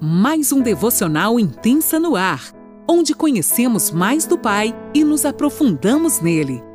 mais um devocional intensa no ar, onde conhecemos mais do Pai e nos aprofundamos nele.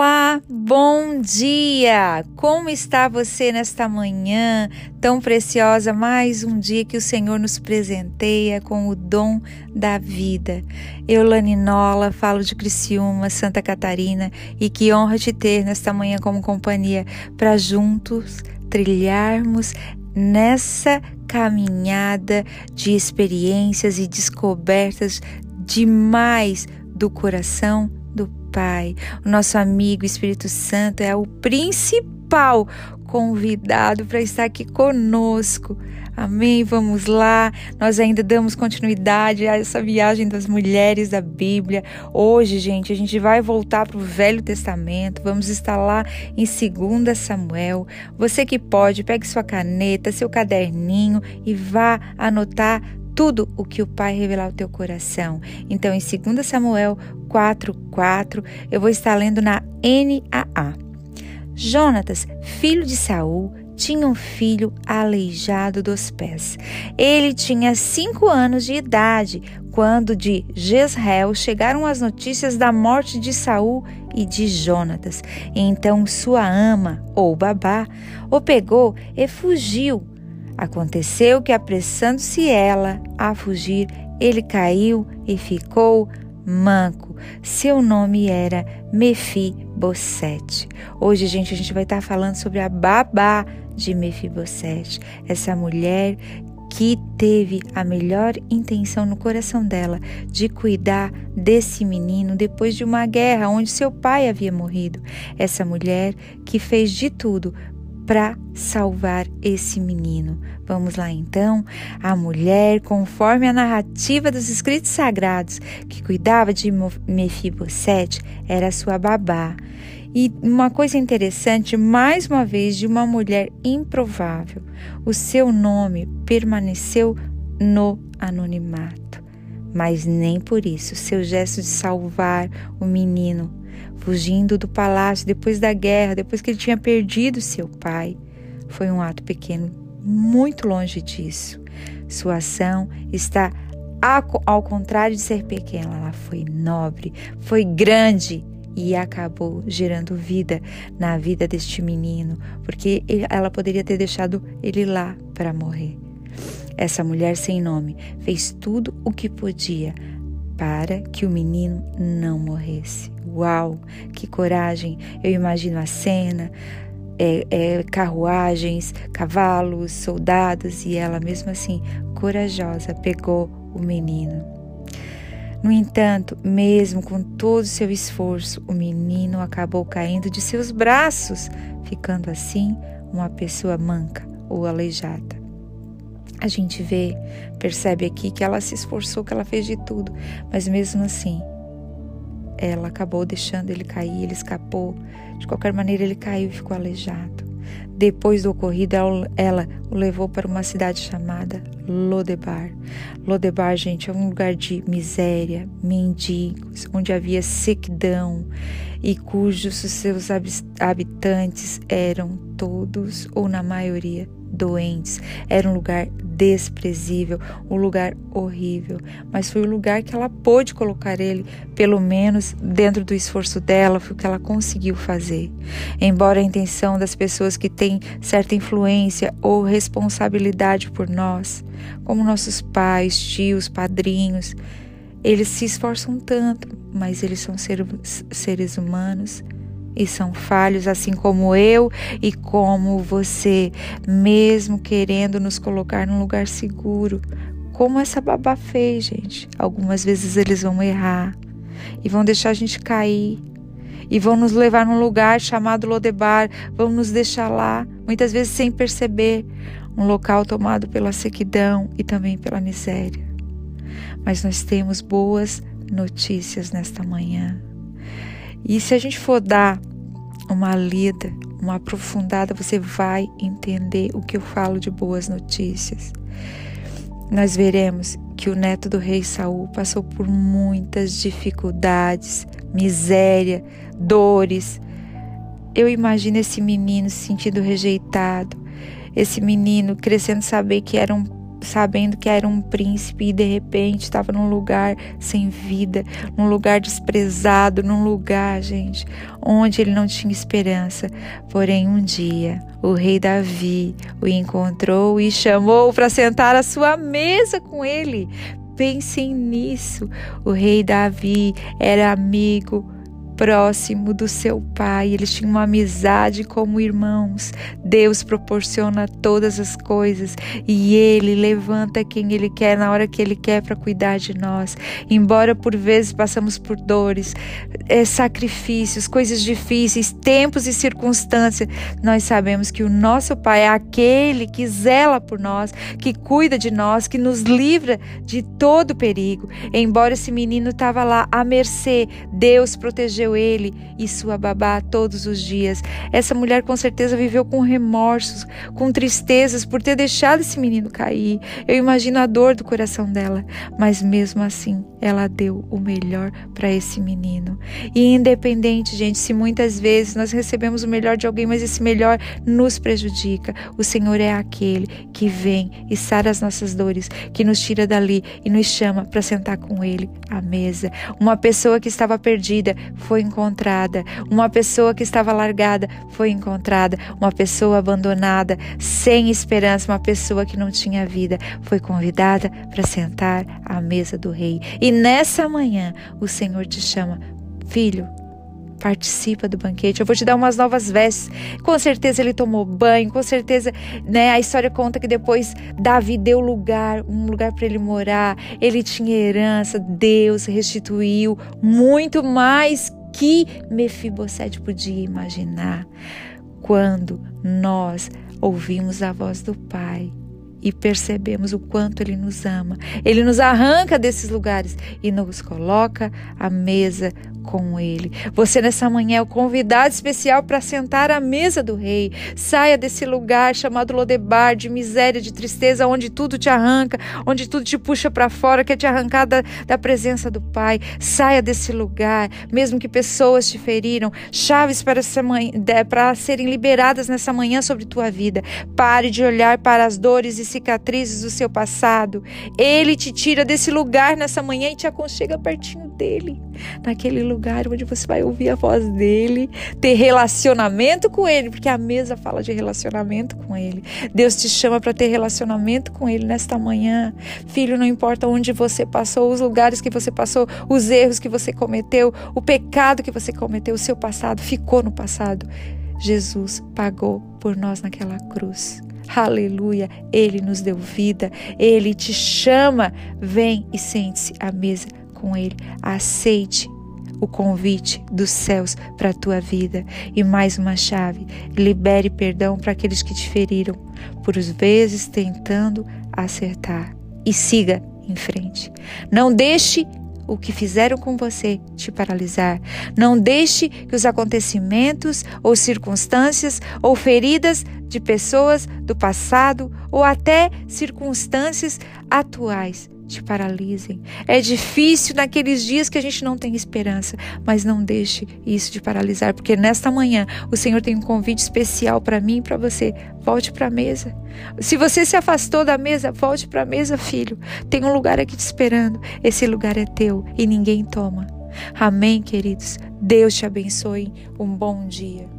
Olá, bom dia! Como está você nesta manhã tão preciosa? Mais um dia que o Senhor nos presenteia com o dom da vida. Eu, Laninola, falo de Criciúma, Santa Catarina e que honra te ter nesta manhã como companhia para juntos trilharmos nessa caminhada de experiências e descobertas demais do coração Pai, o nosso amigo Espírito Santo é o principal convidado para estar aqui conosco. Amém? Vamos lá. Nós ainda damos continuidade a essa viagem das mulheres da Bíblia. Hoje, gente, a gente vai voltar para o Velho Testamento. Vamos estar lá em 2 Samuel. Você que pode, pegue sua caneta, seu caderninho e vá anotar tudo o que o Pai revelar ao teu coração. Então, em 2 Samuel 4:4, eu vou estar lendo na NAA. Jonatas, filho de Saul, tinha um filho aleijado dos pés. Ele tinha cinco anos de idade quando de Jezreel chegaram as notícias da morte de Saul e de Jonatas. Então sua ama, ou babá, o pegou e fugiu Aconteceu que, apressando-se ela a fugir, ele caiu e ficou manco. Seu nome era Mefibosete. Hoje, gente, a gente vai estar falando sobre a babá de Mefibosete, essa mulher que teve a melhor intenção no coração dela de cuidar desse menino depois de uma guerra onde seu pai havia morrido. Essa mulher que fez de tudo para salvar esse menino. Vamos lá então. A mulher, conforme a narrativa dos escritos sagrados, que cuidava de Mefibosete, era sua babá. E uma coisa interessante, mais uma vez, de uma mulher improvável. O seu nome permaneceu no anonimato. Mas nem por isso seu gesto de salvar o menino fugindo do palácio depois da guerra, depois que ele tinha perdido seu pai. Foi um ato pequeno, muito longe disso. Sua ação está ao contrário de ser pequena, ela foi nobre, foi grande e acabou gerando vida na vida deste menino, porque ela poderia ter deixado ele lá para morrer. Essa mulher sem nome fez tudo o que podia para que o menino não morresse. Uau, que coragem! Eu imagino a cena, é, é, carruagens, cavalos, soldados e ela, mesmo assim, corajosa, pegou o menino. No entanto, mesmo com todo o seu esforço, o menino acabou caindo de seus braços, ficando assim uma pessoa manca ou aleijada. A gente vê, percebe aqui que ela se esforçou, que ela fez de tudo, mas mesmo assim, ela acabou deixando ele cair, ele escapou. De qualquer maneira, ele caiu e ficou aleijado. Depois do ocorrido, ela o levou para uma cidade chamada Lodebar. Lodebar, gente, é um lugar de miséria, mendigos, onde havia sequidão e cujos seus habitantes eram todos, ou na maioria, doentes. Era um lugar desprezível, um lugar horrível, mas foi o lugar que ela pôde colocar ele, pelo menos dentro do esforço dela, foi o que ela conseguiu fazer. Embora a intenção das pessoas que têm certa influência ou responsabilidade por nós, como nossos pais, tios, padrinhos, eles se esforçam tanto, mas eles são seres humanos e são falhos, assim como eu e como você, mesmo querendo nos colocar num lugar seguro, como essa babá fez, gente. Algumas vezes eles vão errar e vão deixar a gente cair e vão nos levar num lugar chamado Lodebar, vão nos deixar lá, muitas vezes sem perceber, um local tomado pela sequidão e também pela miséria. Mas nós temos boas notícias nesta manhã. E se a gente for dar uma lida, uma aprofundada, você vai entender o que eu falo de boas notícias. Nós veremos que o neto do rei Saul passou por muitas dificuldades, miséria, dores, eu imagino esse menino se sentindo rejeitado, esse menino crescendo saber que era um sabendo que era um príncipe e de repente estava num lugar sem vida, num lugar desprezado, num lugar, gente, onde ele não tinha esperança. Porém, um dia, o rei Davi o encontrou e chamou para sentar à sua mesa com ele. Pensem nisso. O rei Davi era amigo próximo do seu pai, eles tinham uma amizade como irmãos. Deus proporciona todas as coisas e ele levanta quem ele quer na hora que ele quer para cuidar de nós. Embora por vezes passamos por dores, é, sacrifícios, coisas difíceis, tempos e circunstâncias, nós sabemos que o nosso pai é aquele que zela por nós, que cuida de nós, que nos livra de todo perigo. Embora esse menino estava lá à mercê, Deus protegeu ele e sua babá todos os dias. Essa mulher com certeza viveu com remorsos, com tristezas por ter deixado esse menino cair. Eu imagino a dor do coração dela, mas mesmo assim, ela deu o melhor para esse menino. E independente, gente, se muitas vezes nós recebemos o melhor de alguém, mas esse melhor nos prejudica, o Senhor é aquele que vem e sara as nossas dores, que nos tira dali e nos chama para sentar com ele à mesa. Uma pessoa que estava perdida foi encontrada, uma pessoa que estava largada foi encontrada, uma pessoa abandonada, sem esperança, uma pessoa que não tinha vida, foi convidada para sentar à mesa do rei. E nessa manhã, o Senhor te chama, filho, participa do banquete. Eu vou te dar umas novas vestes. Com certeza ele tomou banho, com certeza, né? A história conta que depois Davi deu lugar, um lugar para ele morar. Ele tinha herança, Deus restituiu muito mais que Mefibosete podia imaginar quando nós ouvimos a voz do Pai e percebemos o quanto Ele nos ama. Ele nos arranca desses lugares e nos coloca à mesa com Ele. Você nessa manhã é o convidado especial para sentar à mesa do Rei. Saia desse lugar chamado Lodebar, de miséria, de tristeza, onde tudo te arranca, onde tudo te puxa para fora, quer te arrancar da, da presença do Pai. Saia desse lugar, mesmo que pessoas te feriram. Chaves para, essa manhã, para serem liberadas nessa manhã sobre tua vida. Pare de olhar para as dores e cicatrizes do seu passado. Ele te tira desse lugar nessa manhã e te aconchega pertinho dele, naquele lugar onde você vai ouvir a voz dele, ter relacionamento com ele, porque a mesa fala de relacionamento com ele. Deus te chama para ter relacionamento com ele nesta manhã. Filho, não importa onde você passou, os lugares que você passou, os erros que você cometeu, o pecado que você cometeu, o seu passado ficou no passado. Jesus pagou por nós naquela cruz. Aleluia, Ele nos deu vida, Ele te chama, vem e sente-se à mesa com Ele. Aceite o convite dos céus para a tua vida. E mais uma chave: libere perdão para aqueles que te feriram, por vezes tentando acertar. E siga em frente. Não deixe o que fizeram com você te paralisar. Não deixe que os acontecimentos ou circunstâncias ou feridas de pessoas do passado ou até circunstâncias atuais te paralisem. É difícil naqueles dias que a gente não tem esperança, mas não deixe isso te paralisar, porque nesta manhã o Senhor tem um convite especial para mim e para você. Volte para a mesa. Se você se afastou da mesa, volte para a mesa, filho. Tem um lugar aqui te esperando. Esse lugar é teu e ninguém toma. Amém, queridos. Deus te abençoe. Um bom dia.